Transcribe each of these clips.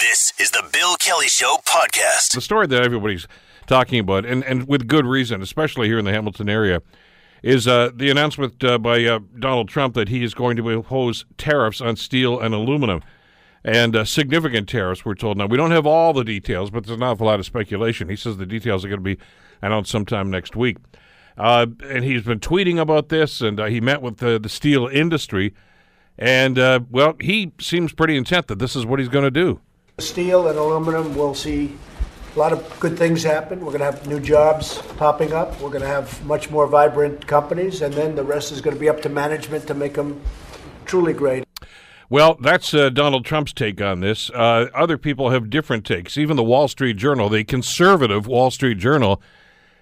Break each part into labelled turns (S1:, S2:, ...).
S1: This is the Bill Kelly Show podcast.
S2: The story that everybody's talking about, and, and with good reason, especially here in the Hamilton area, is uh, the announcement uh, by uh, Donald Trump that he is going to impose tariffs on steel and aluminum. And uh, significant tariffs, we're told. Now, we don't have all the details, but there's an awful lot of speculation. He says the details are going to be announced sometime next week. Uh, and he's been tweeting about this, and uh, he met with the, the steel industry. And, well, he seems pretty intent that this is what he's going to do.
S3: Steel and aluminum, we'll see a lot of good things happen. We're going to have new jobs popping up. We're going to have much more vibrant companies, and then the rest is going to be up to management to make them truly great.
S2: Well, that's uh, Donald Trump's take on this. Uh, other people have different takes. Even the Wall Street Journal, the conservative Wall Street Journal,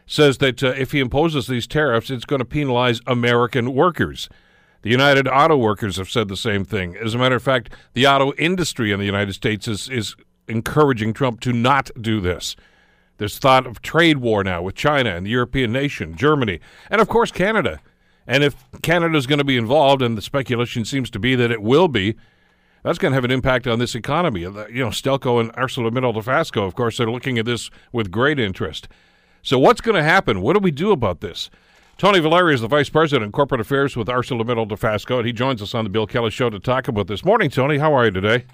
S2: says that uh, if he imposes these tariffs, it's going to penalize American workers. The United Auto Workers have said the same thing. As a matter of fact, the auto industry in the United States is, is encouraging Trump to not do this. There's thought of trade war now with China and the European nation, Germany, and of course Canada. And if Canada is going to be involved, and the speculation seems to be that it will be, that's going to have an impact on this economy. You know, Stelco and ArcelorMittal Dofasco, of course, they're looking at this with great interest. So, what's going to happen? What do we do about this? Tony Valeri is the Vice President of Corporate Affairs with ArcelorMittal Dofasco, and he joins us on the Bill Kelly Show to talk about this. Morning, Tony. How are you today?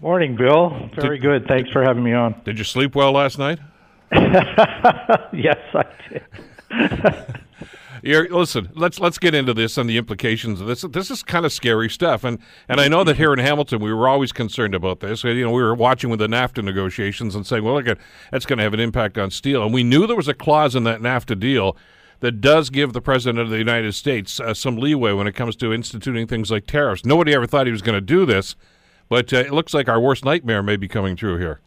S4: Morning, Bill. Very did, good. Thanks for having me on.
S2: Did you sleep well last night?
S4: yes, I did.
S2: You're, listen, let's let's get into this and the implications of this. This is kind of scary stuff, and and I know that here in Hamilton we were always concerned about this. You know, we were watching with the NAFTA negotiations and saying, well, look, at that's going to have an impact on steel, and we knew there was a clause in that NAFTA deal that does give the president of the United States uh, some leeway when it comes to instituting things like tariffs. Nobody ever thought he was going to do this, but uh, it looks like our worst nightmare may be coming true here.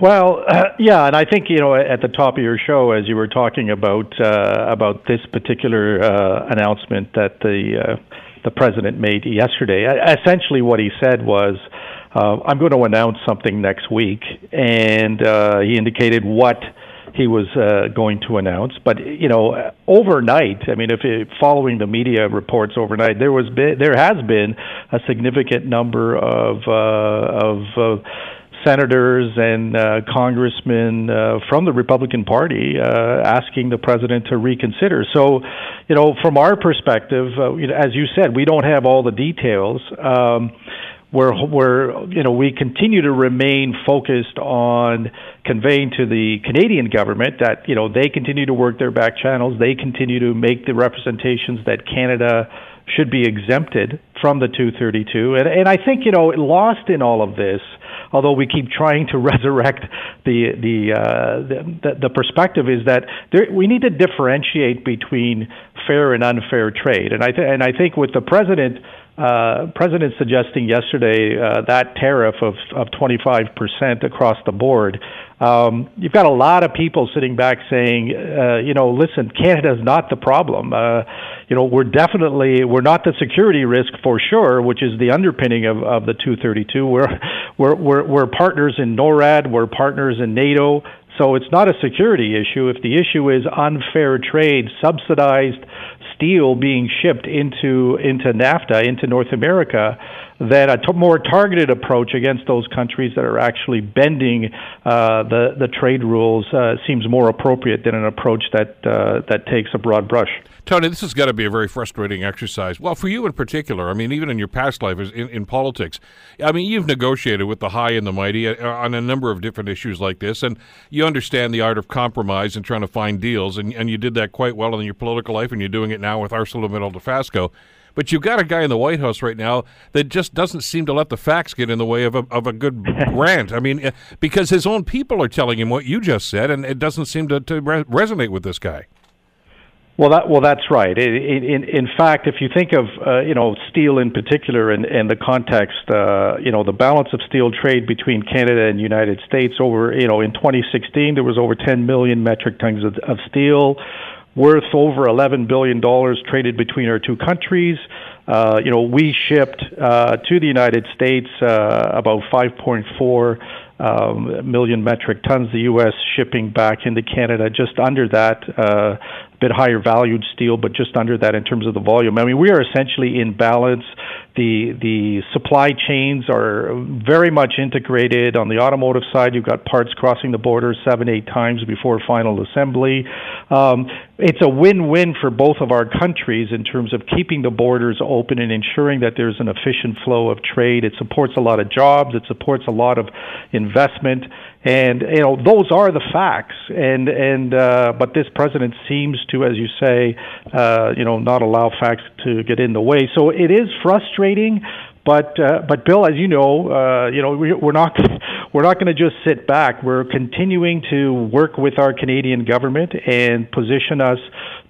S4: Well, uh, yeah, and I think you know at the top of your show, as you were talking about uh, about this particular uh, announcement that the uh, the president made yesterday, essentially what he said was. Uh, I'm going to announce something next week, and uh, he indicated what he was uh, going to announce. But you know, overnight, I mean, if it, following the media reports overnight, there was been, there has been a significant number of uh, of uh, senators and uh, congressmen uh, from the Republican Party uh, asking the president to reconsider. So, you know, from our perspective, uh, you know, as you said, we don't have all the details. Um, we're, we're, you know, we continue to remain focused on conveying to the Canadian government that, you know, they continue to work their back channels. They continue to make the representations that Canada should be exempted from the 232. And, and I think, you know, lost in all of this, although we keep trying to resurrect the the uh, the, the, perspective, is that there, we need to differentiate between fair and unfair trade. And I th- and I think with the president uh, president suggesting yesterday uh, that tariff of of 25% across the board. Um, you've got a lot of people sitting back saying, uh, you know, listen, Canada is not the problem. Uh, you know, we're definitely we're not the security risk for sure, which is the underpinning of, of the 232. We're, we're we're we're partners in NORAD. We're partners in NATO. So it's not a security issue. If the issue is unfair trade, subsidized steel being shipped into into NAFTA, into North America, that a t- more targeted approach against those countries that are actually bending uh, the the trade rules uh, seems more appropriate than an approach that uh, that takes a broad brush.
S2: Tony, this has got to be a very frustrating exercise. Well, for you in particular, I mean, even in your past life in, in politics, I mean, you've negotiated with the high and the mighty uh, on a number of different issues like this, and you understand the art of compromise and trying to find deals, and, and you did that quite well in your political life, and you're doing it now with ArcelorMittal Dofasco. But you've got a guy in the White House right now that just doesn't seem to let the facts get in the way of a, of a good rant. I mean, uh, because his own people are telling him what you just said, and it doesn't seem to, to re- resonate with this guy.
S4: Well, that well, that's right. In in, in fact, if you think of uh, you know steel in particular and, and the context, uh, you know the balance of steel trade between Canada and United States over you know in 2016 there was over 10 million metric tons of, of steel worth over 11 billion dollars traded between our two countries. Uh, you know, we shipped uh, to the United States uh, about 5.4 um, million metric tons. The U.S. shipping back into Canada just under that. Bit higher valued steel, but just under that in terms of the volume. I mean, we are essentially in balance. The the supply chains are very much integrated. On the automotive side, you've got parts crossing the border seven, eight times before final assembly. Um, it's a win-win for both of our countries in terms of keeping the borders open and ensuring that there's an efficient flow of trade. It supports a lot of jobs. It supports a lot of investment. And you know those are the facts, and and uh, but this president seems to, as you say, uh, you know, not allow facts to get in the way. So it is frustrating, but uh, but Bill, as you know, uh, you know we, we're not we're not going to just sit back. We're continuing to work with our Canadian government and position us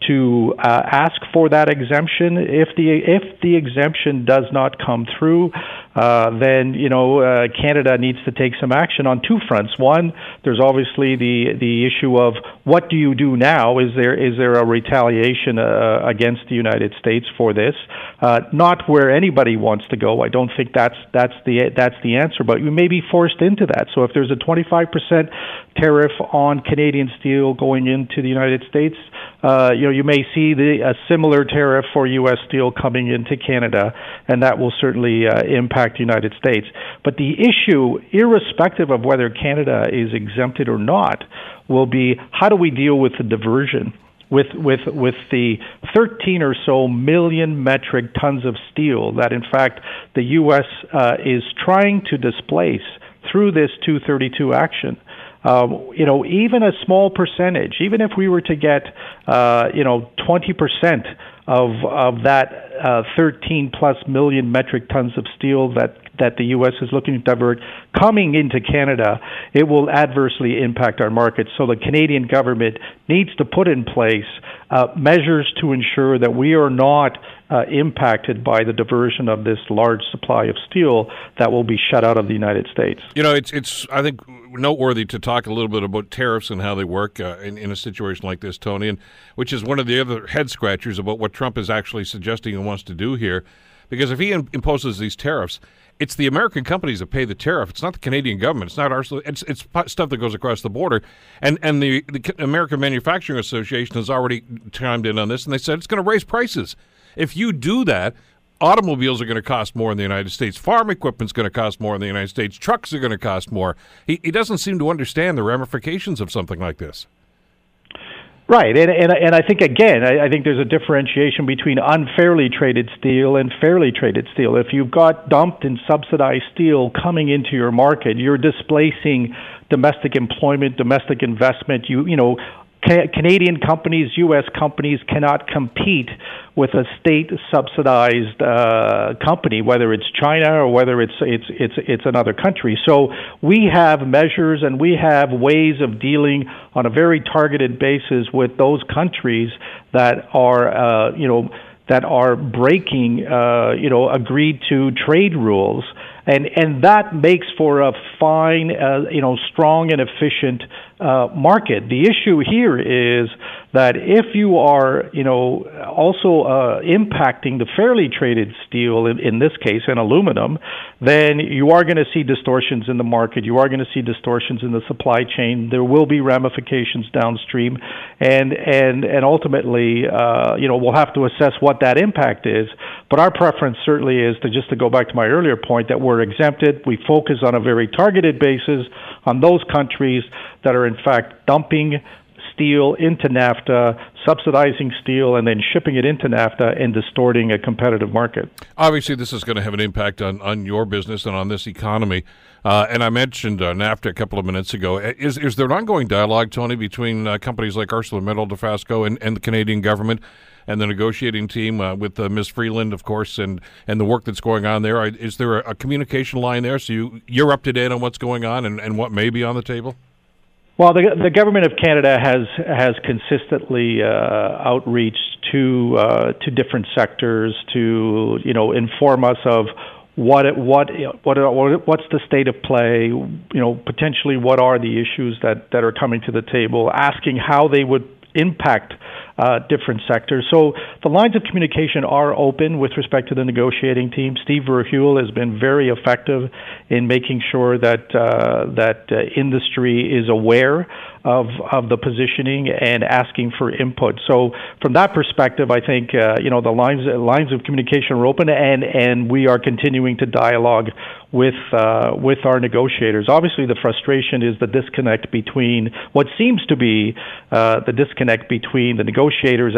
S4: to uh, ask for that exemption. If the if the exemption does not come through, uh, then you know uh, Canada needs to take some action on two fronts. One, there's obviously the the issue of what do you do now? Is there is there a retaliation uh, against the United States for this? Uh, not where anybody wants to go. I don't think that's that's the that's the answer, but you may be forced into that. So if there's a 25% tariff on Canadian steel going into the United States, uh, you know you may see the, a similar tariff for U.S. steel coming into Canada, and that will certainly uh, impact the United States. But the issue, irrespective of whether Canada is exempted or not, will be how do we deal with the diversion? With, with, with the 13 or so million metric tons of steel that, in fact, the U.S. Uh, is trying to displace through this 232 action um, you know, even a small percentage, even if we were to get, uh, you know, 20% of of that uh, 13 plus million metric tons of steel that that the U.S. is looking to divert coming into Canada, it will adversely impact our markets. So the Canadian government needs to put in place uh, measures to ensure that we are not uh, impacted by the diversion of this large supply of steel that will be shut out of the United States.
S2: You know, it's it's I think noteworthy to talk a little bit about tariffs and how they work uh, in, in a situation like this, Tony, and which is one of the other head scratchers about what Trump is actually suggesting wants to do here. Because if he imposes these tariffs, it's the American companies that pay the tariff. It's not the Canadian government. It's not our. It's it's stuff that goes across the border, and and the, the American Manufacturing Association has already chimed in on this, and they said it's going to raise prices. If you do that, automobiles are going to cost more in the United States. Farm equipment's going to cost more in the United States. Trucks are going to cost more. He, he doesn't seem to understand the ramifications of something like this.
S4: Right, and and, and I think again, I, I think there's a differentiation between unfairly traded steel and fairly traded steel. If you've got dumped and subsidized steel coming into your market, you're displacing domestic employment, domestic investment. You you know Canadian companies, U.S. companies cannot compete with a state-subsidized uh, company, whether it's China or whether it's it's it's it's another country. So we have measures and we have ways of dealing on a very targeted basis with those countries that are uh, you know that are breaking uh, you know agreed to trade rules and and that makes for a fine, uh, you know, strong and efficient uh, market. The issue here is that if you are, you know, also uh, impacting the fairly traded steel, in, in, this case, and aluminum, then you are going to see distortions in the market. You are going to see distortions in the supply chain. There will be ramifications downstream, and and and ultimately, uh, you know, we'll have to assess what that impact is. But our preference certainly is to just to go back to my earlier point that we're exempted. We focus on a very targeted basis on those countries that are in fact dumping steel into NAFTA, subsidizing steel, and then shipping it into NAFTA and distorting a competitive market.
S2: Obviously, this is going to have an impact on, on your business and on this economy. Uh, and I mentioned uh, NAFTA a couple of minutes ago. Is is there an ongoing dialogue, Tony, between uh, companies like ArcelorMittal, Dofasco, and, and the Canadian government? and the negotiating team uh, with uh, Ms. Freeland, of course, and, and the work that's going on there. Is there a, a, communication line there so you, you're up to date on what's going on and, and what may be on the table?
S4: Well, the, the government of Canada has has consistently uh, outreached to uh, to different sectors to you know inform us of what it, what what what's the state of play you know potentially what are the issues that that are coming to the table asking how they would impact uh, different sectors. So the lines of communication are open with respect to the negotiating team. Steve Verheul has been very effective in making sure that uh, that uh, industry is aware of of the positioning and asking for input. So from that perspective, I think uh, you know the lines lines of communication are open, and and we are continuing to dialogue with uh, with our negotiators. Obviously, the frustration is the disconnect between what seems to be uh, the disconnect between the negotiators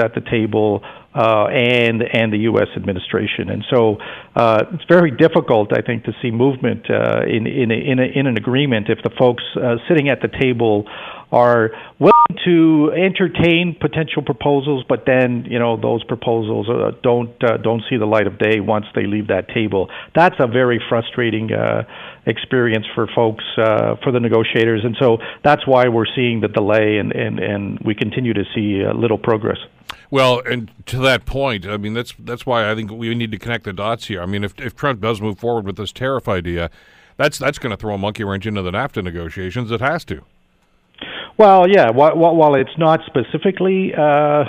S4: at the table uh, and and the U.S. administration. And so uh, it's very difficult, I think, to see movement uh, in in a, in, a, in an agreement if the folks uh, sitting at the table are willing to entertain potential proposals, but then you know those proposals uh, don't uh, don't see the light of day once they leave that table. That's a very frustrating uh, experience for folks uh, for the negotiators, and so that's why we're seeing the delay, and and, and we continue to see little progress.
S2: Well, and to that point, I mean that's that's why I think we need to connect the dots here. I mean, if if Trump does move forward with this tariff idea, that's that's going to throw a monkey wrench into the NAFTA negotiations. It has to.
S4: Well, yeah. While, while it's not specifically, uh,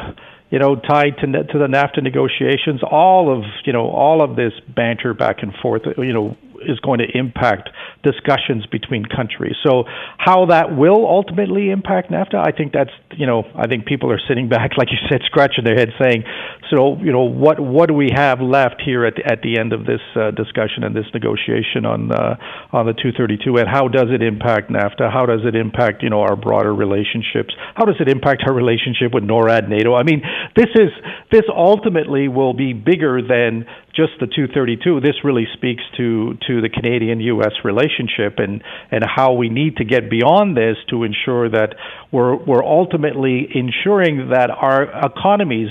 S4: you know, tied to to the NAFTA negotiations, all of you know all of this banter back and forth, you know, is going to impact discussions between countries. So how that will ultimately impact NAFTA, I think that's you know I think people are sitting back, like you said, scratching their head, saying, so you know what what do we have left here at the, at the end of this uh, discussion and this negotiation on uh, on the 232, and how does it impact NAFTA? How does it impact you know our broader relationships? How does it impact our relationship with NORAD, NATO? I mean, this is this ultimately will be bigger than just the 232. This really speaks to to the Canadian-U.S. relationship and and how we need to get beyond this to ensure that we're we're ultimately ensuring that our economies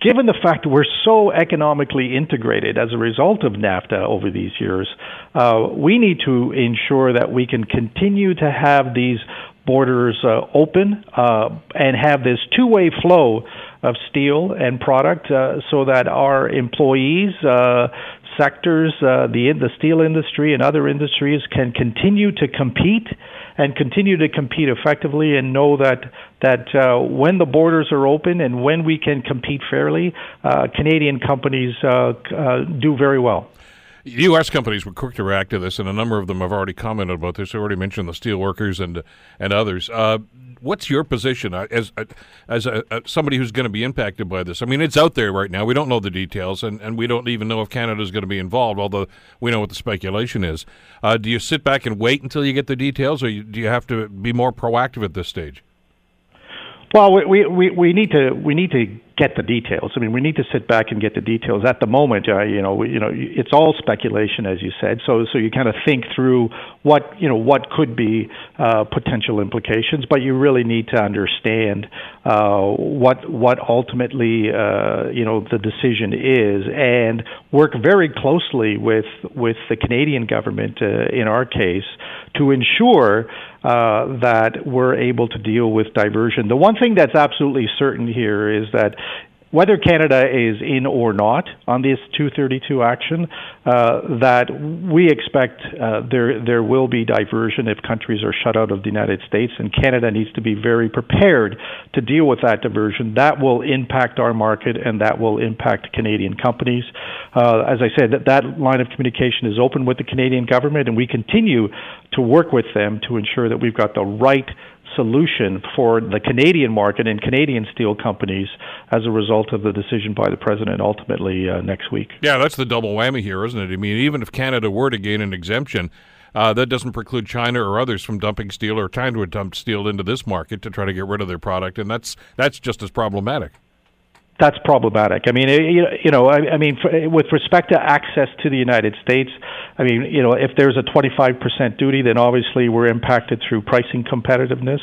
S4: given the fact we're so economically integrated as a result of NAFTA over these years, uh, we need to ensure that we can continue to have these borders uh, open uh, and have this two-way flow of steel and product uh, so that our employees, uh, sectors, uh, the, the steel industry and other industries can continue to compete and continue to compete effectively and know that that uh, when the borders are open and when we can compete fairly, uh, Canadian companies uh, uh do very well.
S2: U.S. companies were quick to react to this, and a number of them have already commented about this. I already mentioned the steelworkers and and others. Uh, what's your position uh, as uh, as a, a, somebody who's going to be impacted by this? I mean, it's out there right now. We don't know the details, and, and we don't even know if Canada is going to be involved. Although we know what the speculation is. Uh, do you sit back and wait until you get the details, or do you have to be more proactive at this stage?
S4: Well, we, we, we need to we need to get the details. I mean, we need to sit back and get the details. At the moment, uh, you know, we, you know, it's all speculation, as you said. So, so you kind of think through what you know what could be uh, potential implications, but you really need to understand uh, what what ultimately uh, you know the decision is, and work very closely with with the Canadian government uh, in our case to ensure uh, that we're able to deal with diversion. The one thing that's absolutely certain here is that whether Canada is in or not on this 232 action, uh, that we expect uh, there there will be diversion if countries are shut out of the United States, and Canada needs to be very prepared to deal with that diversion. That will impact our market, and that will impact Canadian companies. Uh, as I said, that, that line of communication is open with the Canadian government, and we continue to work with them to ensure that we've got the right solution for the Canadian market and Canadian steel companies as a result of the decision by the president ultimately uh, next week.
S2: Yeah, that's the double whammy here, isn't it? I mean, even if Canada were to gain an exemption, uh, that doesn't preclude China or others from dumping steel or trying to dump steel into this market to try to get rid of their product, and that's that's just as problematic
S4: that's problematic. I mean, you know, I, mean, with respect to access to the United States, I mean, you know, if there's a 25% duty, then obviously we're impacted through pricing competitiveness.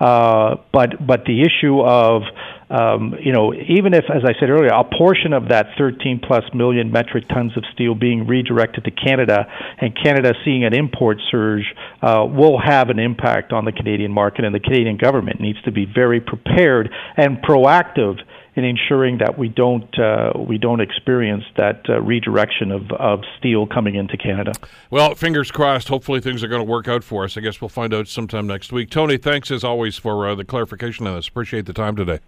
S4: Uh, but but the issue of um, you know, even if, as I said earlier, a portion of that 13 plus million metric tons of steel being redirected to Canada and Canada seeing an import surge uh, will have an impact on the Canadian market, and the Canadian government needs to be very prepared and proactive in ensuring that we don't uh, we don't experience that uh, redirection of, of steel coming into Canada.
S2: Well, fingers crossed. Hopefully, things are going to work out for us. I guess we'll find out sometime next week. Tony, thanks as always for uh, the clarification on this. Appreciate the time today.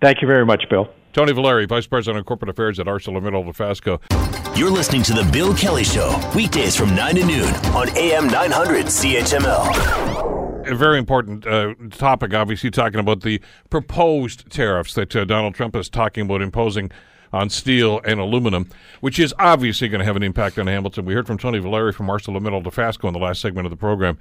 S4: Thank you very much, Bill.
S2: Tony Valeri, Vice President of Corporate Affairs at ArcelorMittal Dofasco.
S1: You're listening to The Bill Kelly Show, weekdays from 9 to noon on AM 900 CHML.
S2: A very important uh, topic, obviously, talking about the proposed tariffs that uh, Donald Trump is talking about imposing on steel and aluminum, which is obviously going to have an impact on Hamilton. We heard from Tony Valeri from ArcelorMittal Dofasco in the last segment of the program.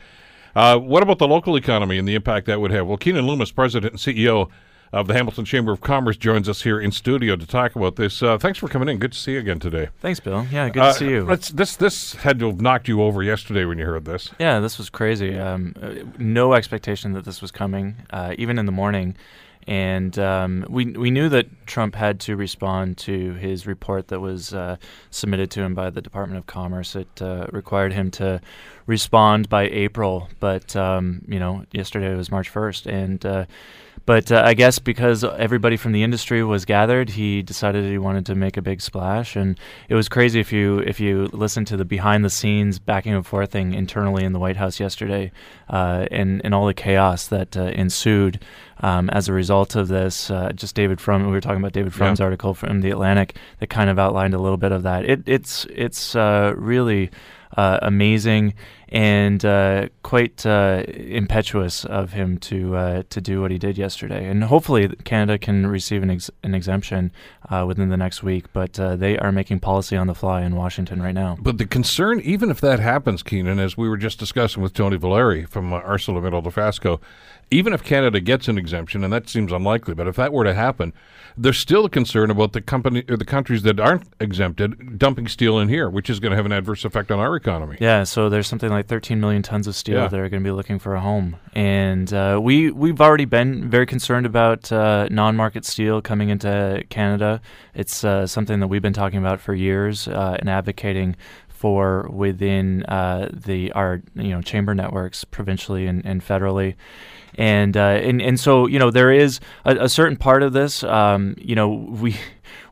S2: Uh, what about the local economy and the impact that would have? Well, Keenan Loomis, President and CEO of the Hamilton Chamber of Commerce joins us here in studio to talk about this. Uh, thanks for coming in. Good to see you again today.
S5: Thanks, Bill. Yeah, good uh, to see you.
S2: this this had to have knocked you over yesterday when you heard this.
S5: Yeah, this was crazy. Um, uh, no expectation that this was coming, uh, even in the morning. And um, we we knew that Trump had to respond to his report that was uh, submitted to him by the Department of Commerce. It uh, required him to respond by April, but um, you know, yesterday was March first, and but uh, I guess because everybody from the industry was gathered, he decided he wanted to make a big splash, and it was crazy if you if you listen to the behind the scenes backing and forth forthing internally in the White House yesterday, uh, and and all the chaos that uh, ensued um, as a result of this. Uh, just David Frum, we were talking about David Frum's yeah. article from the Atlantic that kind of outlined a little bit of that. It, it's it's uh, really uh, amazing and uh, quite uh, impetuous of him to uh, to do what he did yesterday. And hopefully, Canada can receive an, ex- an exemption uh, within the next week. But they are making policy on the fly in Washington right now.
S2: But the concern, even if that happens, Keenan, as we were just discussing with Tony Valeri from uh, ArcelorMittal Dofasco, even if Canada gets an exemption, and that seems unlikely, but if that were to happen, there's still a concern about the company or the countries that aren't exempted dumping steel in here, which is going to have an adverse effect on our economy.
S5: Yeah, so there's something like 13 million tons of steel yeah. that are going to be looking for a home, and uh, we we've already been very concerned about uh, non-market steel coming into Canada. It's uh, something that we've been talking about for years uh, and advocating for within uh, the our you know chamber networks provincially and, and federally and uh, and and so you know there is a, a certain part of this. Um, you know we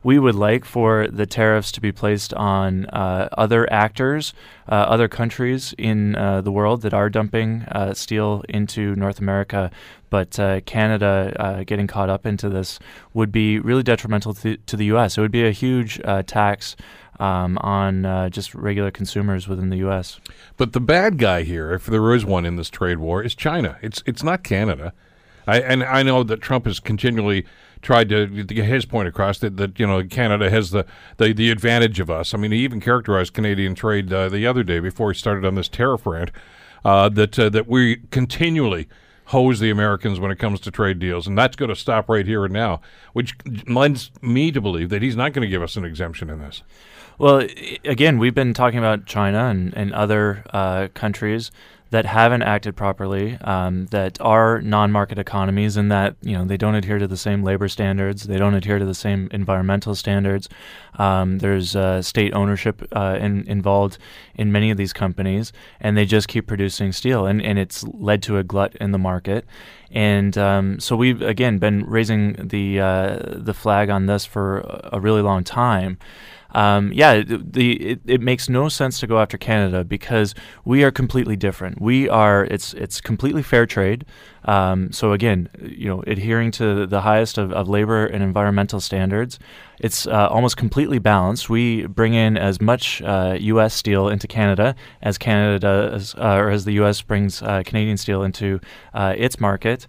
S5: we would like for the tariffs to be placed on uh, other actors, uh, other countries in uh, the world that are dumping uh, steel into North America. But uh, Canada getting caught up into this would be really detrimental to, to the U.S. It would be a huge tax um, on uh, just regular consumers within the U.S.
S2: But the bad guy here, if there is one in this trade war, is China. It's it's not Canada. I, and I know that Trump has continually tried to, get his point across that, that you know Canada has the, the, the advantage of us. I mean, he even characterized Canadian trade uh, the other day before he started on this tariff rant uh, that uh, that we continually hose the Americans when it comes to trade deals, and that's going to stop right here and now, which lends me to believe that he's not going to give us an exemption in this.
S5: Well, again, we've been talking about China and, and other uh, countries that haven't acted properly, um, that are non-market economies, and that you know they don't adhere to the same labor standards, they don't adhere to the same environmental standards. Um, there's uh, state ownership uh, in, involved in many of these companies, and they just keep producing steel, and, and it's led to a glut in the market. And um, so we've again been raising the uh, the flag on this for a really long time um, yeah, the it, it, makes no sense to go after Canada because we are completely different. We are it's it's completely fair trade. Um, so again, you know, adhering to the highest of, of labor and environmental standards, it's uh, almost completely balanced. We bring in as much uh, U.S. steel into Canada as Canada does, uh, or as the U.S. brings uh, Canadian steel into uh, its market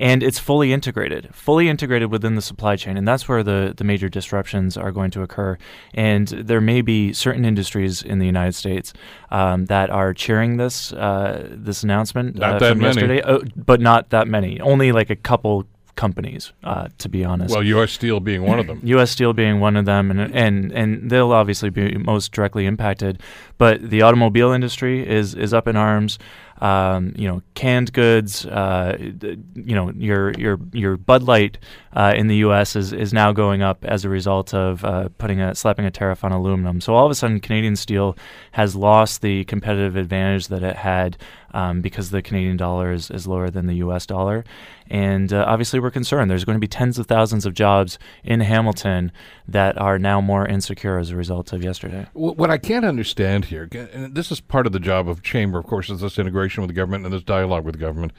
S5: and it's fully integrated, fully integrated within the supply chain, and that's where the the major disruptions are going to occur. And there may be certain industries in the United States um, that are cheering this uh, this announcement
S2: uh, from
S5: yesterday, uh, but not that many. Only like a couple companies, uh, to be honest.
S2: Well, U.S. Steel being one of them.
S5: U.S. Steel being one of them, and and and they'll obviously be most directly impacted. But the automobile industry is is up in arms. Um, you know, canned goods. Uh, you know, your your your Bud Light uh, in the U.S. is is now going up as a result of uh, putting a slapping a tariff on aluminum. So all of a sudden, Canadian steel has lost the competitive advantage that it had um, because the Canadian dollar is, is lower than the U.S. dollar. And uh, obviously, we're concerned. There's going to be tens of thousands of jobs in Hamilton that are now more insecure as a result of yesterday.
S2: What I can't understand here, and this is part of the job of Chamber, of course, is this integration with the government and this dialogue with the government.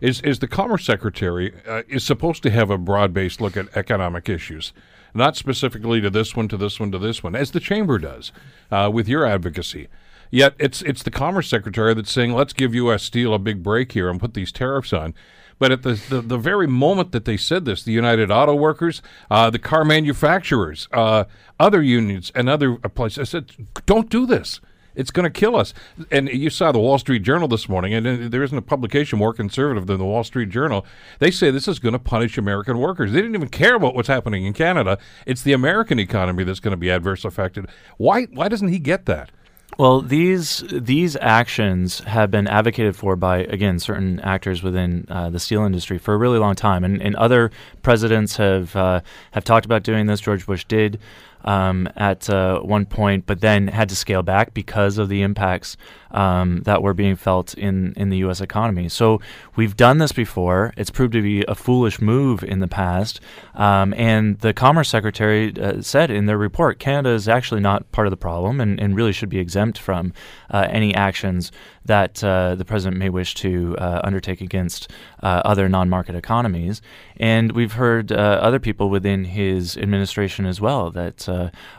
S2: Is, is the Commerce Secretary uh, is supposed to have a broad based look at economic issues, not specifically to this one, to this one, to this one, as the Chamber does uh, with your advocacy. Yet it's it's the Commerce Secretary that's saying, let's give U.S. Steel a big break here and put these tariffs on. But at the, the, the very moment that they said this, the United Auto Workers, uh, the car manufacturers, uh, other unions, and other places said, don't do this. It's going to kill us. And you saw the Wall Street Journal this morning, and there isn't a publication more conservative than the Wall Street Journal. They say this is going to punish American workers. They didn't even care about what's happening in Canada. It's the American economy that's going to be adversely affected. Why? Why doesn't he get that?
S5: Well, these these actions have been advocated for by again certain actors within uh, the steel industry for a really long time, and, and other presidents have uh, have talked about doing this. George Bush did um, at uh, one point, but then had to scale back because of the impacts um, that were being felt in, in the U.S. economy. So we've done this before. It's proved to be a foolish move in the past. Um, and the Commerce Secretary uh, said in their report Canada is actually not part of the problem and, and really should be exempt from uh, any actions that uh, the president may wish to uh, undertake against uh, other non market economies. And we've heard uh, other people within his administration as well that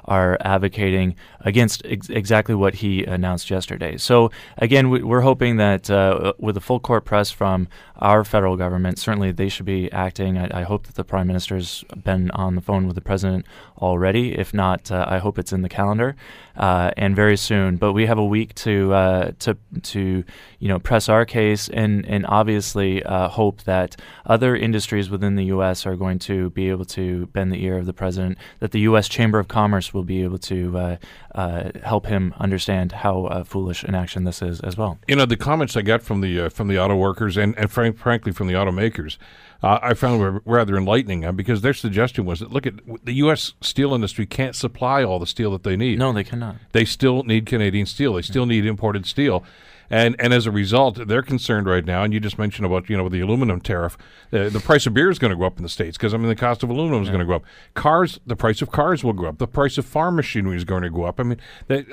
S5: are advocating against ex- exactly what he announced yesterday. So, again, we, are hoping that uh, with a full court press from our federal government, certainly they should be acting. I, I, hope that the prime minister's been on the phone with the president already. If not, uh, I hope it's in the calendar uh, and very soon. But we have a week to uh, to to you know press our case and and obviously uh, hope that other industries within the U.S. are going to be able to bend the ear of the president. That the U.S. Chamber of Commerce will be able to uh, uh, help him understand how foolish an action this is as well.
S2: You know the comments I got from the from the auto workers and and frank, frankly from the automakers, uh, I found were rather enlightening uh, because their suggestion was that look at the U.S. steel industry can't supply all the steel that they need.
S5: No, they cannot.
S2: They still need Canadian steel. They still need imported steel. And, and as a result, they're concerned right now. And you just mentioned about you know the aluminum tariff, uh, the price of beer is going to go up in the states because I mean the cost of aluminum is yeah. going to go up. Cars, the price of cars will go up. The price of farm machinery is going to go up. I mean, they,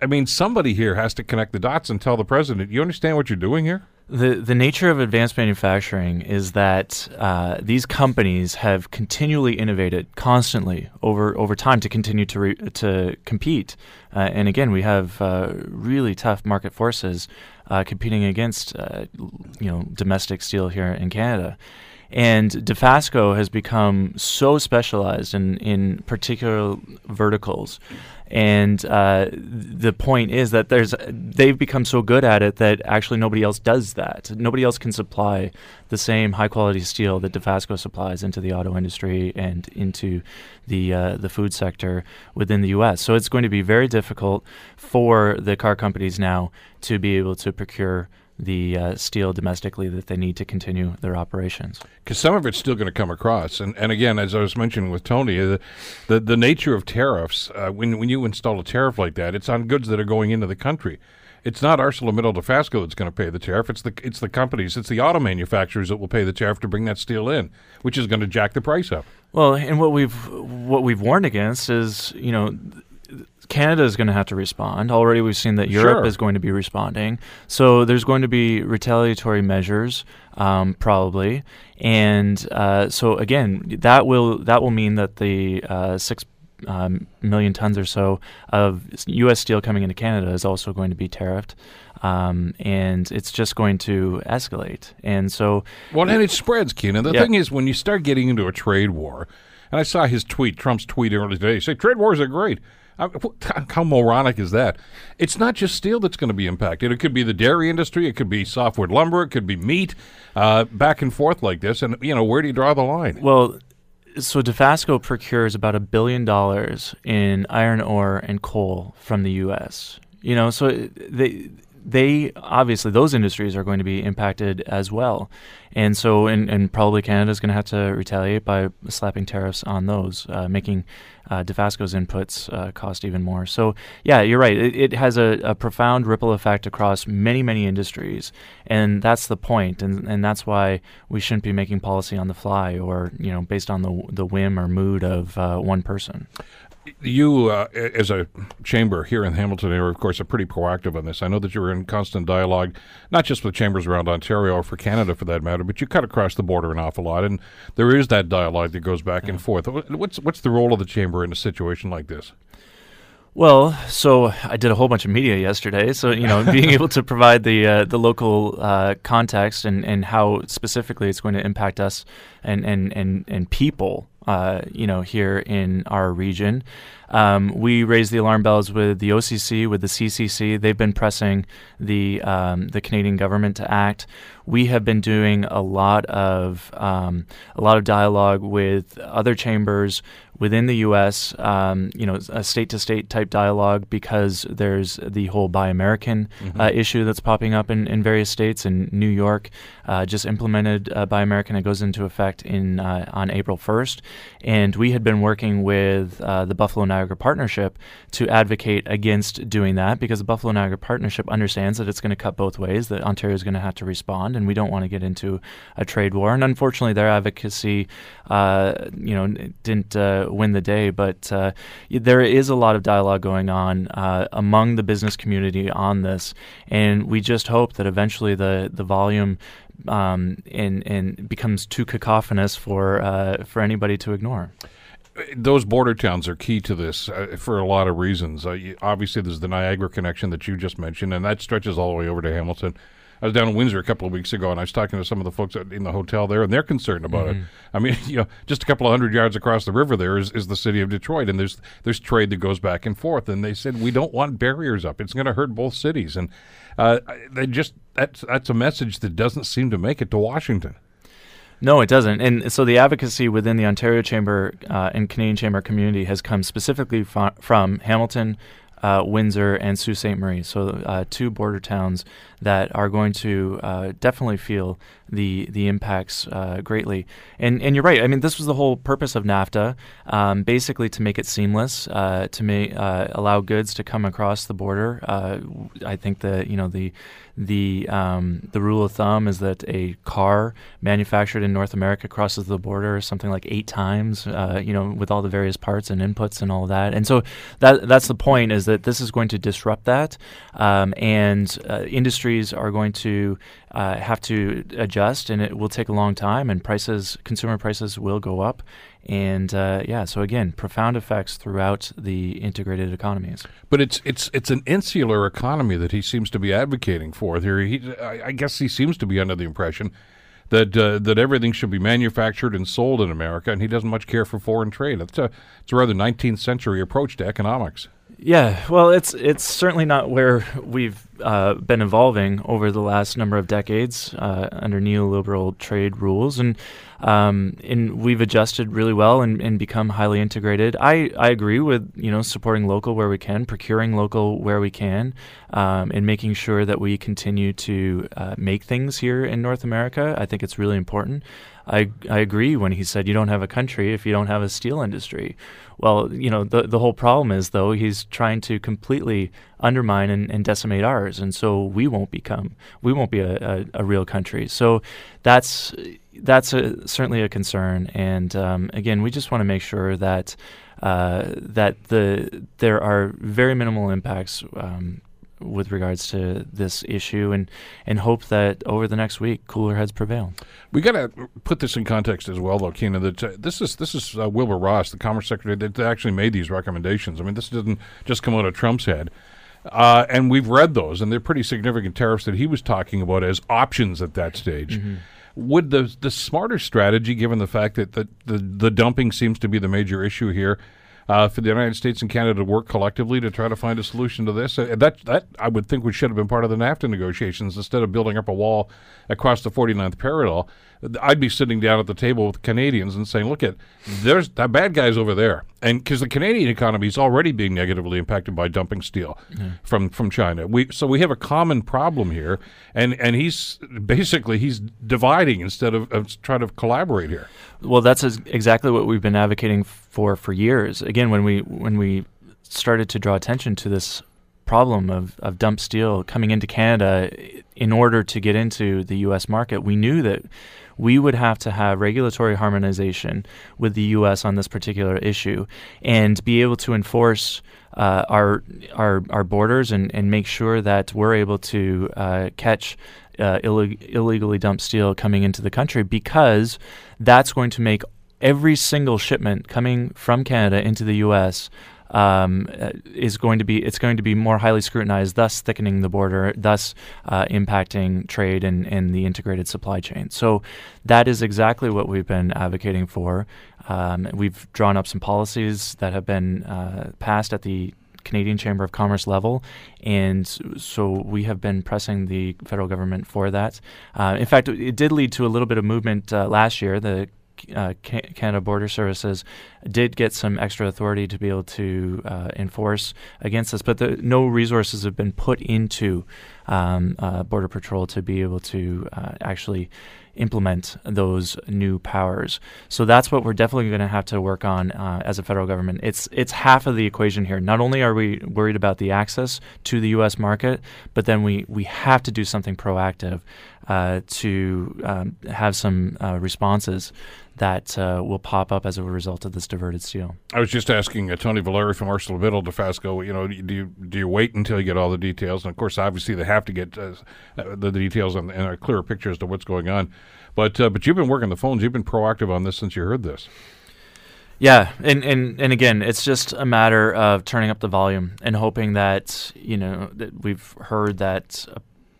S2: I mean somebody here has to connect the dots and tell the president, you understand what you're doing here?
S5: The the nature of advanced manufacturing is that uh, these companies have continually innovated constantly over over time to continue to re- to compete. Uh, and again, we have uh, really tough market forces uh, competing against uh, you know domestic steel here in Canada. And Dofasco has become so specialized in, in particular verticals and uh, the point is that there's they've become so good at it that actually nobody else does that. Nobody else can supply the same high quality steel that Dofasco supplies into the auto industry and into the uh, the food sector within the U.S. So it's going to be very difficult for the car companies now to be able to procure the uh, steel domestically that they need to continue their operations.
S2: Because some of it's still going to come across, and and again, as I was mentioning with Tony, the the, the nature of tariffs. Uh, when when you install a tariff like that, it's on goods that are going into the country. It's not ArcelorMittal Dofasco that's going to pay the tariff. It's the it's the companies, it's the auto manufacturers that will pay the tariff to bring that steel in, which is going to jack the price up.
S5: Well, and what we've what we've warned against is you know Canada is going to have to respond. Already, we've seen that Europe
S2: sure.
S5: is going to be responding. So there's going to be retaliatory measures, um, probably, and uh, so again, that will that will mean that the uh, six um, million tons or so of U.S. steel coming into Canada is also going to be tariffed. Um, and it's just going to escalate. And so,
S2: well, and it spreads, Keenan. The yeah. thing is, when you start getting into a trade war, and I saw his tweet, Trump's tweet earlier today, say trade wars are great. How moronic is that? It's not just steel that's going to be impacted. It could be the dairy industry. It could be softwood lumber. It could be meat. Uh, back and forth like this. And you know, where do you draw the line?
S5: Well, so Dofasco procures about a billion dollars in iron ore and coal from the U.S. You know, so they they obviously those industries are going to be impacted as well, and so and, and probably Canada is going to have to retaliate by slapping tariffs on those, uh, making uh, Dofasco's inputs uh, cost even more. So yeah, you're right. It, it has a, a, profound ripple effect across many many industries, and that's the point, and and that's why we shouldn't be making policy on the fly or you know based on the the whim or mood of uh, one person
S2: you, uh, as a chamber here in Hamilton, are of course are pretty proactive on this. I know that you're in constant dialogue, not just with chambers around Ontario or for Canada for that matter, but you cut across the border an awful lot, and there is that dialogue that goes back and forth. What's what's the role of the chamber in a situation like this?
S5: Well, so I did a whole bunch of media yesterday. So you know, being able to provide the uh, the local uh, context and, and how specifically it's going to impact us and and and, and people uh, you know, here in our region. Um, we raised the alarm bells with the OCC, with the CCC. They've been pressing the um, the Canadian government to act. We have been doing a lot of um, a lot of dialogue with other chambers within the U.S. Um, you know, a state-to-state type dialogue because there's the whole Buy American mm-hmm. uh, issue that's popping up in, in various states. In New York, uh, just implemented uh, Buy American. It goes into effect in uh, on April 1st, and we had been working with uh, the Buffalo Niagara Partnership to advocate against doing that because the Buffalo Niagara Partnership understands that it's going to cut both ways. That Ontario is going to have to respond, and we don't want to get into a trade war. And unfortunately, their advocacy, uh, you know, didn't win the day. But uh, there is a lot of dialogue going on uh, among the business community on this, and we just hope that eventually the the volume um, and and becomes too cacophonous for uh, for anybody to ignore
S2: those border towns are key to this uh, for a lot of reasons. Uh, obviously, there's the Niagara connection that you just mentioned, and that stretches all the way over to Hamilton. I was down in Windsor a couple of weeks ago, and I was talking to some of the folks in the hotel there, and they're concerned about mm-hmm. it. I mean, you know, just a couple of hundred yards across the river there is, is the city of Detroit, and there's there's trade that goes back and forth. And they said we don't want barriers up; it's going to hurt both cities. And uh, they just that's that's a message that doesn't seem to make it to Washington.
S5: No, it doesn't. And so the advocacy within the Ontario Chamber uh, and Canadian Chamber community has come specifically from Hamilton, uh, Windsor, and Sault Ste. Marie. So, uh, two border towns that are going to uh, definitely feel the the impacts uh, greatly. And and you're right. I mean, this was the whole purpose of NAFTA, um, basically to make it seamless, uh, to make allow goods to come across the border. I think the you know the the um, the rule of thumb is that a car manufactured in North America crosses the border something like eight times, uh, you know, with all the various parts and inputs and all that. And so that that's the point is that this is going to disrupt that, um, and uh, industries are going to uh, have to adjust, and it will take a long time, and prices, consumer prices, will go up. And uh, yeah, so again, profound effects throughout the integrated economies.
S2: But it's it's it's an insular economy that he seems to be advocating for. There, he, I, I guess he seems to be under the impression that uh, that everything should be manufactured and sold in America, and he doesn't much care for foreign trade. It's a it's a rather 19th century approach to economics.
S5: Yeah, well, it's it's certainly not where we've uh, been evolving over the last number of decades uh, under neoliberal trade rules, and um, and we've adjusted really well and, and become highly integrated. I, I agree with you know supporting local where we can, procuring local where we can, um, and making sure that we continue to uh, make things here in North America. I think it's really important. I, I agree when he said you don't have a country if you don't have a steel industry. Well, you know, the, the whole problem is, though, he's trying to completely undermine and, and decimate ours. And so we won't become, we won't be a, a, a real country. So that's, that's a, certainly a concern. And um, again, we just want to make sure that, uh, that the, there are very minimal impacts um, with regards to this issue and and hope that over the next week cooler heads prevail.
S2: We got to put this in context as well, though, Keenan. That uh, this is this is uh, Wilbur Ross, the Commerce Secretary, that actually made these recommendations. I mean, this didn't just come out of Trump's head. Uh, and we've read those, and they're pretty significant tariffs that he was talking about as options at that stage. Mm-hmm. Would the the smarter strategy, given the fact that the, the, the dumping seems to be the major issue here, uh, for the United States and Canada to work collectively to try to find a solution to this. Uh, that that I would think we should have been part of the NAFTA negotiations instead of building up a wall across the 49th parallel. I'd be sitting down at the table with Canadians and saying, "Look at there's that bad guys over there," and because the Canadian economy is already being negatively impacted by dumping steel mm-hmm. from from China. We so we have a common problem here, and and he's basically he's dividing instead of, of trying to collaborate here.
S5: Well, that's exactly what we've been advocating for for years. Again, when we when we started to draw attention to this problem of, of dump steel coming into Canada in order to get into the U.S. market, we knew that we would have to have regulatory harmonization with the U.S. on this particular issue and be able to enforce uh, our, our our borders and, and make sure that we're able to uh, catch uh, illeg- illegally dumped steel coming into the country because that's going to make every single shipment coming from Canada into the U.S um, uh, is going to be it's going to be more highly scrutinized, thus thickening the border, thus uh, impacting trade and, and the integrated supply chain. So that is exactly what we've been advocating for. Um, we've drawn up some policies that have been uh, passed at the Canadian Chamber of Commerce level, and so we have been pressing the federal government for that. Uh, in fact, it did lead to a little bit of movement uh, last year. The uh, Canada Border Services did get some extra authority to be able to uh, enforce against this, but the, no resources have been put into um, uh, Border Patrol to be able to uh, actually implement those new powers. So that's what we're definitely going to have to work on uh, as a federal government. It's it's half of the equation here. Not only are we worried about the access to the U.S. market, but then we we have to do something proactive uh, to um, have some uh, responses that uh, will pop up as a result of this diverted steel.
S2: I was just asking uh, Tony Valeri from ArcelorMittal Dofasco. You know, do you do you wait until you get all the details? And of course, obviously, they have to get uh, uh the, details and, and, a clearer picture as to what's going on. But uh, but you've been working the phones. You've been proactive on this since you heard this.
S5: Yeah, and, and and again, it's just a matter of turning up the volume and hoping that you know that we've heard that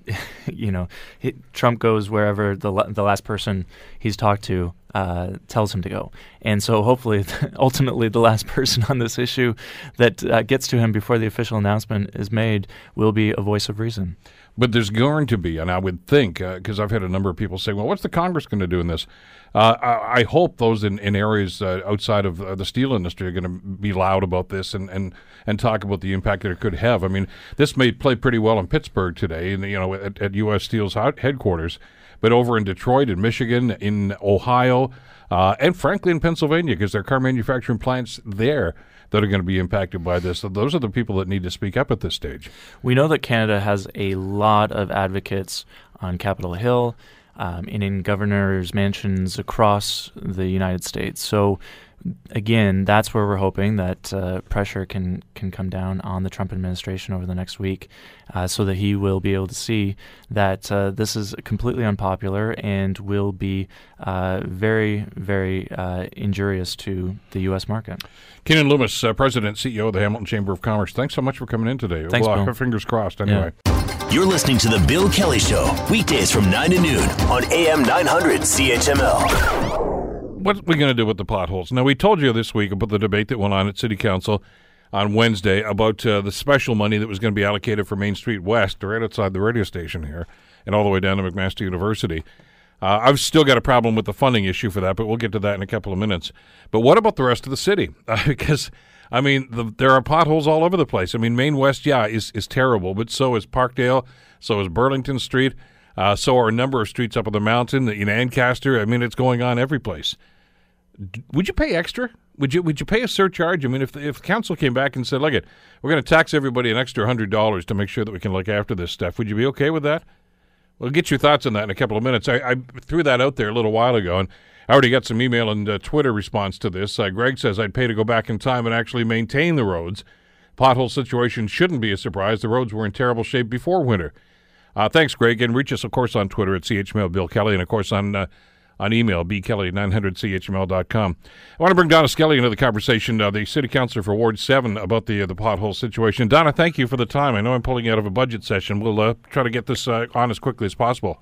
S5: you know, he, Trump goes wherever the the last person he's talked to uh, tells him to go, and so hopefully, ultimately, the last person on this issue that uh, gets to him before the official announcement is made will be a voice of reason.
S2: But there's going to be, and I would think, because uh, I've had a number of people say, well, what's the Congress going to do in this? Uh, I, I, hope those in, in areas uh, outside of uh, the steel industry are going to be loud about this and, and, and talk about the impact that it could have. I mean, this may play pretty well in Pittsburgh today, and you know, at, at U.S. Steel's headquarters, but over in Detroit, in Michigan, in Ohio, uh, and frankly in Pennsylvania, because there are car manufacturing plants there that are going to be impacted by this. So those are the people that need to speak up at this stage.
S5: We know that Canada has a lot of advocates on Capitol Hill um, and in governors' mansions across the United States. So again, that's where we're hoping that uh, pressure can can come down on the Trump administration over the next week, uh, so that he will be able to see that uh, this is completely unpopular and will be uh, very, very uh, injurious to the U.S. market.
S2: Keenan Loomis, uh, President CEO of the Hamilton Chamber of Commerce. Thanks so much for coming in today.
S5: Thanks,
S2: well,
S5: Bill.
S2: Fingers crossed. Anyway.
S1: Yeah. You're listening to the Bill Kelly Show weekdays from nine to noon on AM 900 CHML
S2: what are we going to do with the potholes? Now, we told you this week about the debate that went on at City Council on Wednesday about uh, the special money that was going to be allocated for Main Street West, right outside the radio station here, and all the way down to McMaster University. Uh, I've still got a problem with the funding issue for that, but we'll get to that in a couple of minutes. But what about the rest of the city? Uh, because I mean, the, there are potholes all over the place. I mean, Main West, yeah, is is terrible, but so is Parkdale, so is Burlington Street, uh, so are a number of streets up on the mountain in Ancaster. I mean, it's going on every place would you pay extra? Would you would you pay a surcharge? I mean, if if council came back and said, "Look, it, we're going to tax everybody an extra hundred dollars to make sure that we can look after this stuff," would you be okay with that? We'll get your thoughts on that in a couple of minutes. I, I threw that out there a little while ago, and I already got some email and uh, Twitter response to this. Uh, Greg says I'd pay to go back in time and actually maintain the roads. Pothole situation shouldn't be a surprise. The roads were in terrible shape before winter. Uh, thanks, Greg, and reach us, of course, on Twitter at CHML Bill Kelly, and of course on uh, on email, bkelly900chml.com. I want to bring Donna Skelly into the conversation, uh, the city councilor for Ward 7, about the uh, the pothole situation. Donna, thank you for the time. I know I'm pulling out of a budget session. We'll uh, try to get this uh, on as quickly as possible.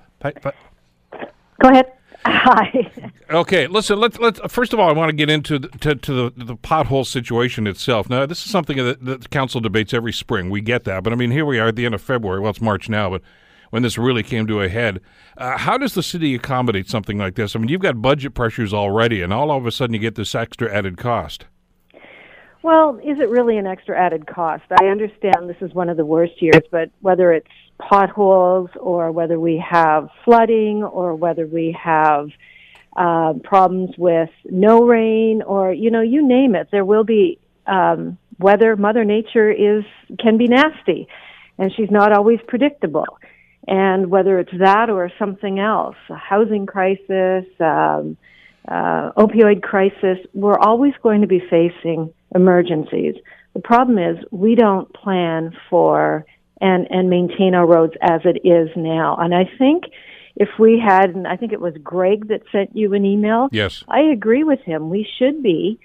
S6: Go ahead. Hi.
S2: Okay, listen. Let's let's first of all, I want to get into the, to, to the the pothole situation itself. Now, this is something that, that the council debates every spring. We get that, but I mean, here we are at the end of February. Well, it's March now, but when this really came to a head, uh, how does the city accommodate something like this? I mean, you've got budget pressures already, and all of a sudden you get this extra added cost.
S6: Well, is it really an extra added cost? I understand this is one of the worst years, but whether it's potholes or whether we have flooding or whether we have uh, problems with no rain or you know you name it, there will be um, weather. Mother Nature is can be nasty, and she's not always predictable. And whether it's that or something else, a housing crisis, um, uh, opioid crisis, we're always going to be facing emergencies. The problem is we don't plan for and, and maintain our roads as it is now. And I think if we had, and I think it was Greg that sent you an email.
S2: Yes.
S6: I agree with him. We should be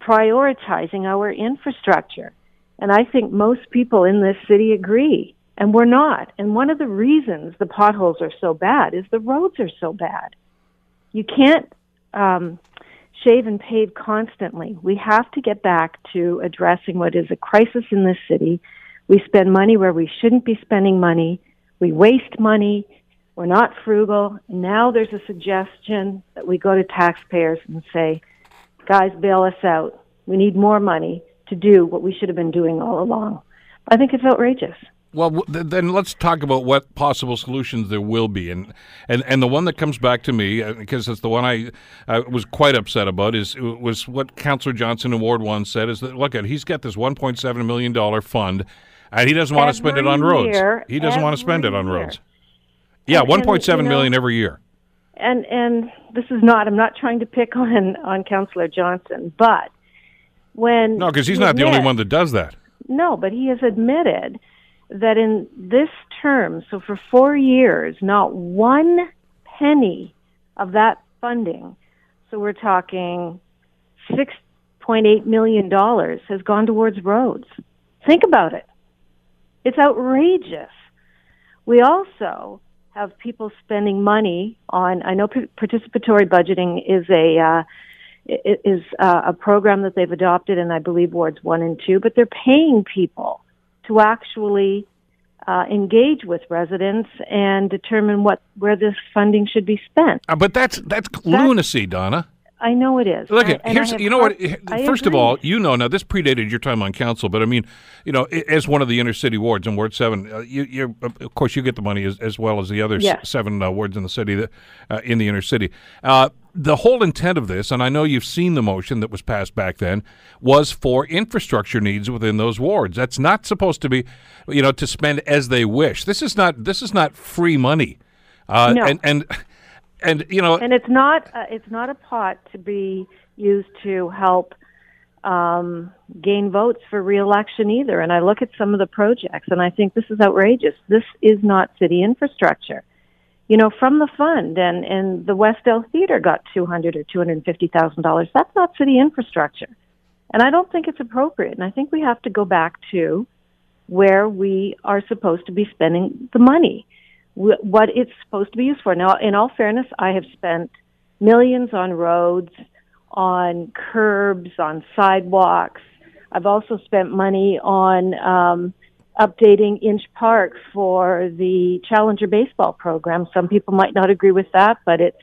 S6: prioritizing our infrastructure. And I think most people in this city agree. And we're not. And one of the reasons the potholes are so bad is the roads are so bad. You can't um, shave and pave constantly. We have to get back to addressing what is a crisis in this city. We spend money where we shouldn't be spending money. We waste money. We're not frugal. Now there's a suggestion that we go to taxpayers and say, guys, bail us out. We need more money to do what we should have been doing all along. I think it's outrageous.
S2: Well, then let's talk about what possible solutions there will be, and and, and the one that comes back to me because uh, it's the one I, I was quite upset about is was what Councillor Johnson in Ward One said is that look at he's got this 1.7 million dollar fund, and he doesn't want to spend it on roads.
S6: Year,
S2: he doesn't want to spend it on
S6: year.
S2: roads. Yeah,
S6: And-
S2: one
S6: and,
S2: point
S6: you know,
S2: million every year.
S6: and and this is not I'm not trying to pick on on Councillor Johnson, but when
S2: No, because he's
S6: he
S2: not the only one that does that.
S6: No, but he has admitted that in this term, so for four years, not one penny of that funding, so we're talking six point eight million dollars, has gone towards roads. Think about it. It's outrageous. We also have people spending money on. I know participatory budgeting is a uh, is uh, a program that they've adopted, and I believe wards one and two. But they're paying people to actually uh, engage with residents and determine what where this funding should be spent.
S2: Uh, but that's that's lunacy, Donna.
S6: I know it is.
S2: Look, at here's you know what. First of all, you know now this predated your time on council, but I mean, you know, as one of the inner city wards in Ward Seven, uh, you, you of course you get the money as, as well as the other
S6: Yes.
S2: seven uh, wards in the city that uh, in the inner city. Uh, the whole intent of this, and I know you've seen the motion that was passed back then, was for infrastructure needs within those wards. That's not supposed to be, you know, to spend as they wish. This is not this is not free money, uh,
S6: No.
S2: and and and you know,
S6: and it's not uh, it's not a pot to be used to help um, gain votes for reelection either. And I look at some of the projects, and I think this is outrageous. This is not city infrastructure. You know, from the fund, and and the Westdale Theater got two hundred or two hundred fifty thousand dollars. That's not city infrastructure, and I don't think it's appropriate. And I think we have to go back to where we are supposed to be spending the money, wh- what it's supposed to be used for. Now, in all fairness, I have spent millions on roads, on curbs, on sidewalks. I've also spent money on um, updating Inch Park for the Challenger baseball program. Some people might not agree with that, but it's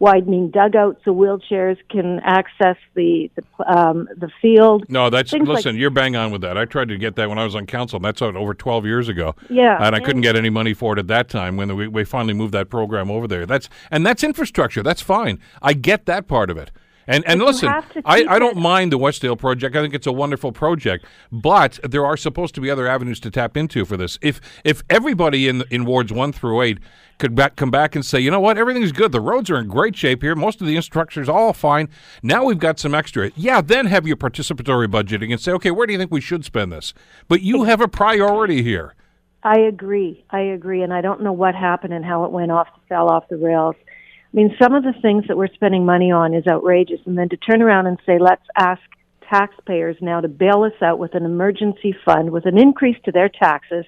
S6: widening dugouts so wheelchairs can access the the, um, the field.
S2: No, that's
S6: Things like-
S2: listen. you're bang on with that. I tried to get that when I was on council. And that's over 12 years ago.
S6: Yeah,
S2: and I
S6: and-
S2: couldn't get any money for it at that time when we, we finally moved that program over there. That's and that's infrastructure. That's fine. I get that part of it. And and listen, I, I don't
S6: it-
S2: mind the Westdale project. I think it's a wonderful project, but there are supposed to be other avenues to tap into for this. If if everybody in in wards one through eight could back, come back and say, you know what, everything's good. The roads are in great shape here. Most of the infrastructure's all fine. Now we've got some extra. Yeah, then have your participatory budgeting and say, okay, where do you think we should spend this? But you have a priority here.
S6: I agree. I agree, and I don't know what happened and how it went off, fell off the rails. I mean, some of the things that we're spending money on is outrageous, and then to turn around and say, let's ask taxpayers now to bail us out with an emergency fund with an increase to their taxes.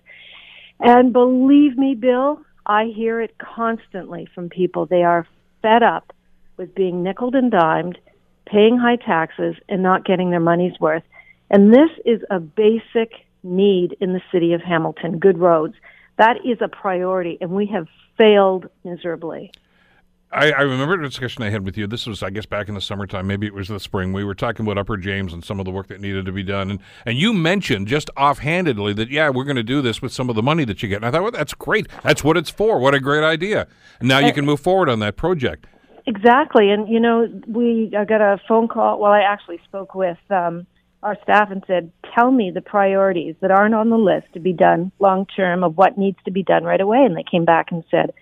S6: And believe me, Bill, I hear it constantly from people. They are fed up with being nickel and dimed, paying high taxes, and not getting their money's worth. And this is a basic need in the city of Hamilton good roads. That is a priority, and we have failed miserably.
S2: I, I, remember a discussion I had with you. This was, I guess, back in the summertime. Maybe it was the spring. We were talking about Upper James and some of the work that needed to be done. And, and you mentioned just offhandedly that, yeah, we're going to do this with some of the money that you get. And I thought, well, that's great. That's what it's for. What a great idea. And now you can move forward on that project.
S6: Exactly. And, you know, we I got a phone call. Well, I actually spoke with um, our staff and said, tell me the priorities that aren't on the list to be done long term of what needs to be done right away. And they came back and said,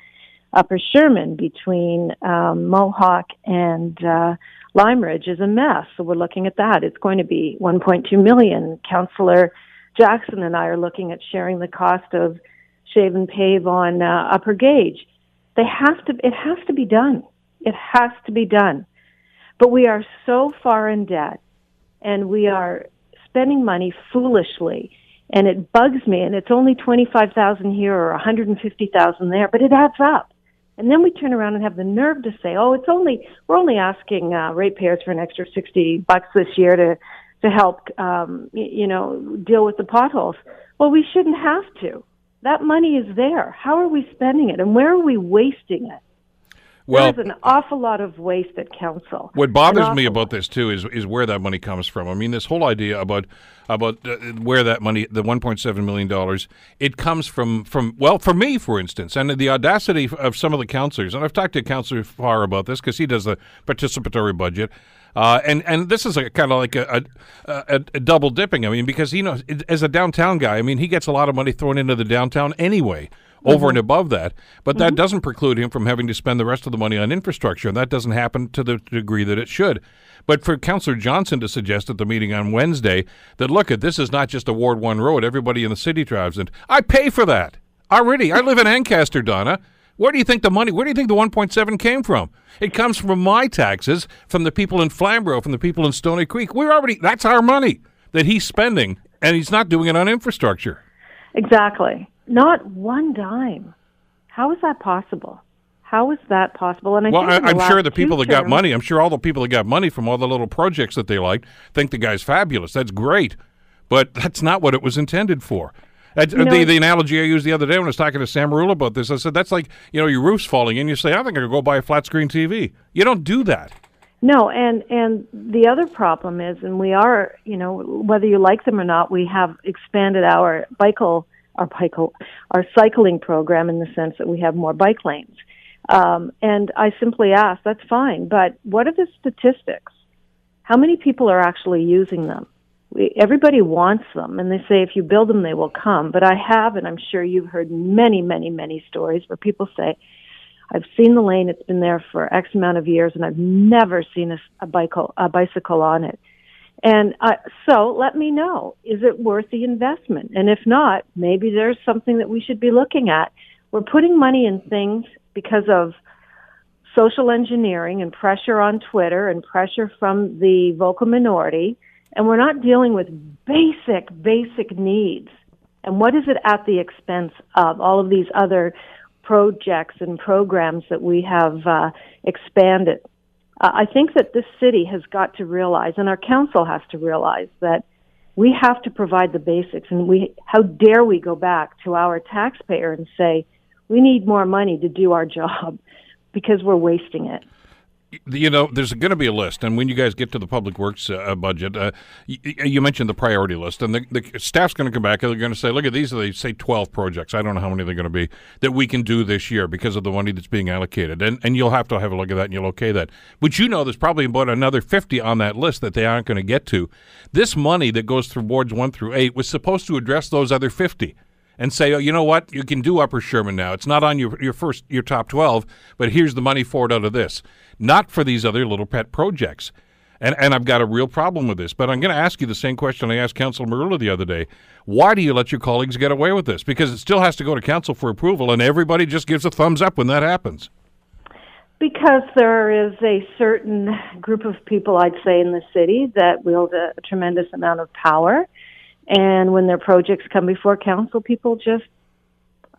S6: Upper Sherman between um, Mohawk and uh, Lime Ridge is a mess. So we're looking at that. It's going to be 1.2 million. Councillor Jackson and I are looking at sharing the cost of shave and pave on uh, Upper Gage. They have to. It has to be done. It has to be done. But we are so far in debt, and we are spending money foolishly and it bugs me and it's only 25,000 here or 150,000 there but it adds up and then we turn around and have the nerve to say, "Oh, it's only we're only asking uh, ratepayers for an extra sixty bucks this year to to help, um, you know, deal with the potholes." Well, we shouldn't have to. That money is there. How are we spending it, and where are we wasting it?
S2: Well,
S6: there's an awful lot of waste at council.
S2: What bothers me about this too is is where that money comes from. I mean, this whole idea about about uh, where that money, the 1.7 million dollars, it comes from from well, for me, for instance, and the audacity of some of the councillors. And I've talked to Councillor Farr about this because he does the participatory budget. Uh, and and this is a kind of like a, a, a, a, double dipping. I mean, because you know, as a downtown guy, I mean, he gets a lot of money thrown into the downtown anyway over mm-hmm. and above that. But mm-hmm. that doesn't preclude him from having to spend the rest of the money on infrastructure, and that doesn't happen to the degree that it should. But for Councillor Johnson to suggest at the meeting on Wednesday that, look, at this is not just a Ward 1 road, everybody in the city drives it. I pay for that. Already. I live in Ancaster, Donna. Where do you think the money, where do you think the 1.7 came from? It comes from my taxes, from the people in Flamborough, from the people in Stoney Creek. We're already, that's our money that he's spending, and he's not doing it on infrastructure.
S6: Exactly. Not one dime. How is that possible? How is that possible?
S2: And I well, I, am sure the people that got money, I'm sure all the people that got money from all the little projects that they liked think the guy's fabulous. That's great, but that's not what it was intended for. You know, the, the analogy I used the other day when I was talking to Sam Rula about this, I said that's like you know your roof's falling in. You say I think I could go buy a flat screen TV. You don't do that.
S6: No, and and the other problem is, and we are, you know, whether you like them or not, we have expanded our bicycle our bike our cycling program in the sense that we have more bike lanes. Um, and I simply ask, that's fine, but what are the statistics? How many people are actually using them? Everybody wants them, and they say if you build them, they will come. But I have, and I'm sure you've heard many, many, many stories where people say, I've seen the lane, it's been there for X amount of years, and I've never seen a, a, bicycle, a bicycle on it. And uh, so let me know, is it worth the investment? And if not, maybe there's something that we should be looking at. We're putting money in things because of social engineering and pressure on Twitter and pressure from the vocal minority, and we're not dealing with basic, basic needs. And what is it at the expense of all of these other projects and programs that we have uh, expanded? Uh, I think that this city has got to realize, and our council has to realize, that we have to provide the basics. And we, how dare we go back to our taxpayer and say, we need more money to do our job because we're wasting it
S2: you know, there's going to be a list, and when you guys get to the public works uh, budget, uh, y- you mentioned the priority list, and the, the staff's going to come back and they're going to say, "Look at these they say 12 projects. I don't know how many they're going to be that we can do this year because of the money that's being allocated." And and you'll have to have a look at that, and you'll okay that. But you know, there's probably about another 50 on that list that they aren't going to get to. This money that goes through boards one through eight was supposed to address those other 50 and say, oh, you know what, you can do Upper Sherman now. It's not on your your first your top twelve, but here's the money for it out of this, not for these other little pet projects. And and I've got a real problem with this. But I'm going to ask you the same question I asked Council Merulla the other day. Why do you let your colleagues get away with this? Because it still has to go to council for approval, and everybody just gives a thumbs up when that happens.
S6: Because there is a certain group of people, I'd say, in the city that wield a, a tremendous amount of power and when their projects come before council, people just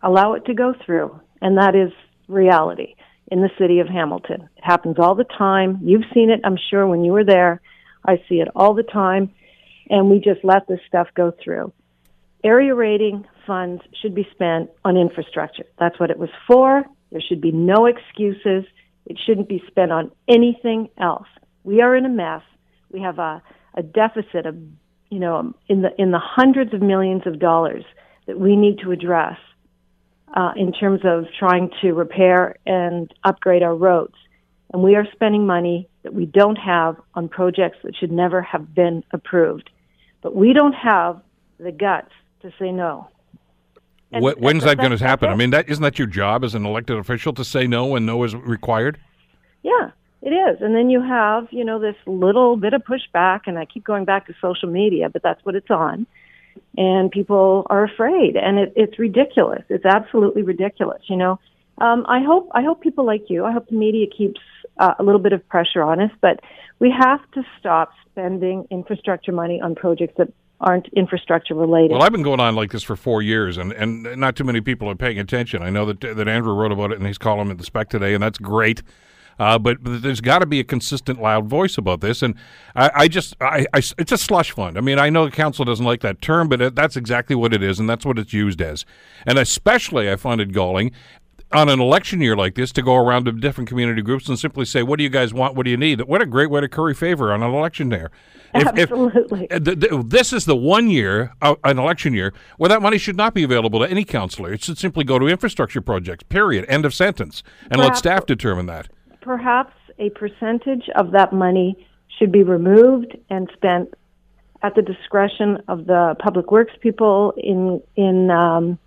S6: allow it to go through. And that is reality. in the city of Hamilton. It happens all the time. You've seen it, I'm sure, when you were there. I see it all the time. And we just let this stuff go through. Area rating funds should be spent on infrastructure. That's what it was for. There should be no excuses. It shouldn't be spent on anything else. We are in a mess. We have a, a deficit of, you know, in the in the hundreds of millions of dollars that we need to address uh, in terms of trying to repair and upgrade our roads. And we are spending money that we don't have on projects that should never have been approved. But we don't have the guts to say no.
S2: And, When's that going to happen? I mean, that isn't that your job as an elected official to say no when no is required?
S6: Yeah, it is. And then you have, you know, this little bit of pushback, and I keep going back to social media, but that's what it's on. And people are afraid, and it, it's ridiculous. It's absolutely ridiculous. You know, um, I hope I hope people like you. I hope the media keeps uh, a little bit of pressure on us, but we have to stop spending infrastructure money on projects that aren't infrastructure related.
S2: Well, I've been going on like this for four years, and, and not too many people are paying attention. I know that that Andrew wrote about it in his column in the Spec today, and that's great. Uh, but, but, there's got to be a consistent, loud voice about this, and I, I just, I, I, it's a slush fund. I mean, I know the council doesn't like that term, but it, that's exactly what it is, and that's what it's used as. And especially, I find it galling on an election year like this to go around to different community groups and simply say, "What do you guys want? What do you need?" What a great way to curry favor on an election year.
S6: If, Absolutely.
S2: If, the, the, this is the one year, uh, an election year, where that money should not be available to any councillor. It should simply go to infrastructure projects, period. End of sentence. And let staff determine that.
S6: Perhaps a percentage of that money should be removed and spent at the discretion of the public works people in, in um,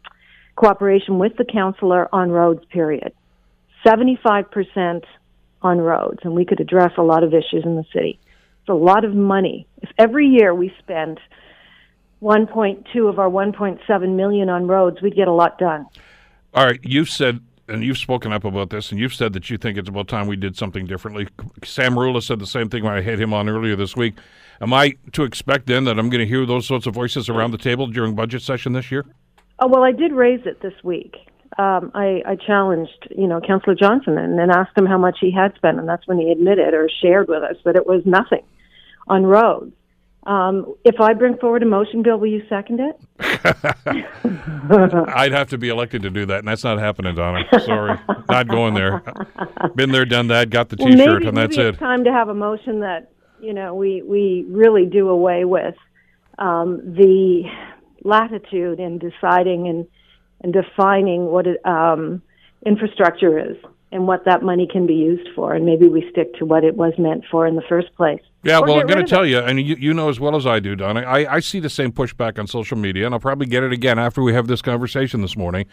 S6: cooperation with the councillor on roads, period. 75% on roads, and we could address a lot of issues in the city. It's a lot of money. If every year we spend 1.2 of our 1.7 million on roads, we'd get a lot done.
S2: All right, you've said and you've spoken up about this, and you've said that you think it's about time we did something differently. Sam Merulla said the same thing when I had him on earlier this week. Am I to expect then that I'm going to hear those sorts of voices around the table during budget session this year?
S6: Oh, well, I did raise it this week um, I, I challenged, you know, Councillor Johnson and, and asked him how much he had spent, and that's when he admitted or shared with us that it was nothing on roads. Um, if I bring forward a motion, Bill, will you second it?
S2: I'd have to be elected to do that, and that's not happening, Donna. Sorry, not going there. Been there, done that. Got the T-shirt,
S6: maybe,
S2: and that's
S6: maybe it's
S2: it.
S6: Time to have a motion that you know we we really do away with um, the latitude in deciding and and defining what it, um, infrastructure is and what that money can be used for, and maybe we stick to what it was meant for in the first place.
S2: Yeah, well, I'm going to tell it. you, and you, you know as well as I do, Donna, I, I see the same pushback on social media, and I'll probably get it again after we have this conversation this morning.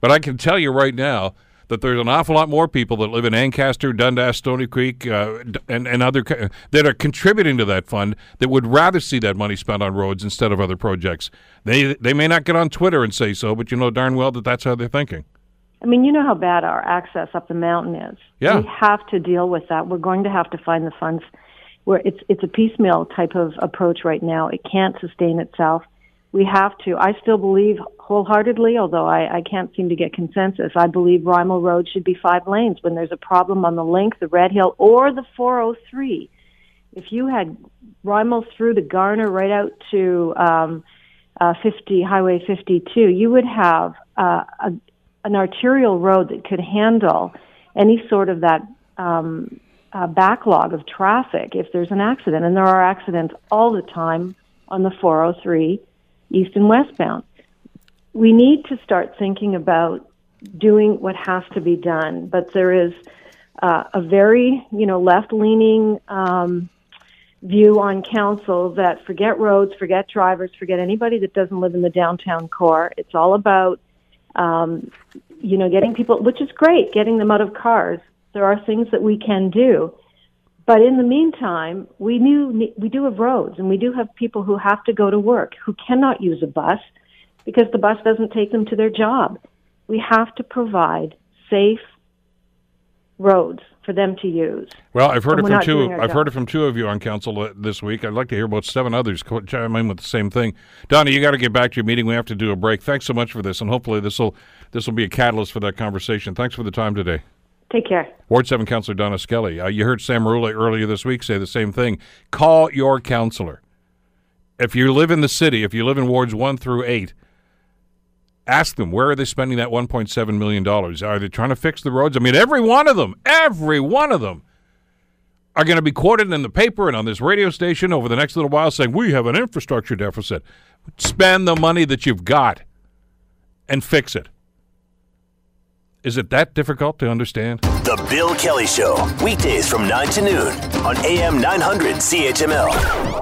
S2: But I can tell you right now that there's an awful lot more people that live in Ancaster, Dundas, Stoney Creek, uh, and, and other that are contributing to that fund that would rather see that money spent on roads instead of other projects. They they may not get on Twitter and say so, but you know darn well that that's how they're thinking.
S6: I mean, you know how bad our access up the mountain is.
S2: Yeah.
S6: We have to deal with that. We're going to have to find the funds where it's it's a piecemeal type of approach right now. It can't sustain itself. We have to. I still believe wholeheartedly, although I, I can't seem to get consensus. I believe Rymal Road should be five lanes when there's a problem on the link, the Red Hill, or the 403. If you had Rymal through the Garner right out to um, uh, 50 Highway 52, you would have uh, a, an arterial road that could handle any sort of that um, uh, backlog of traffic if there's an accident. And there are accidents all the time on the 403 east and westbound we need to start thinking about doing what has to be done. But there is uh, a very, you know, left-leaning um, view on council that forget roads, forget drivers, forget anybody that doesn't live in the downtown core. It's all about, um, you know, getting people, which is great, getting them out of cars. There are things that we can do. But in the meantime, we knew we do have roads, and we do have people who have to go to work who cannot use a bus because the bus doesn't take them to their job. We have to provide safe roads for them to use.
S2: Well, I've heard it from two. I've job. heard it from two of you on council uh, this week. I'd like to hear about seven others chime in with the same thing. Donna, you got to get back to your meeting. We have to do a break. Thanks so much for this, and hopefully this will this will be a catalyst for that conversation. Thanks for the time today.
S6: Take care.
S2: Ward 7 Councillor Donna Skelly. Uh, you heard Sam Merulla earlier this week say the same thing. Call your councillor. If you live in the city, if you live in wards 1 through 8, ask them where are they spending that 1.7 million dollars? Are they trying to fix the roads? I mean, every one of them, every one of them are going to be quoted in the paper and on this radio station over the next little while saying we have an infrastructure deficit. Spend the money that you've got and fix it. Is it that difficult to understand?
S1: The Bill Kelly Show, weekdays from 9 to noon on AM 900 CHML.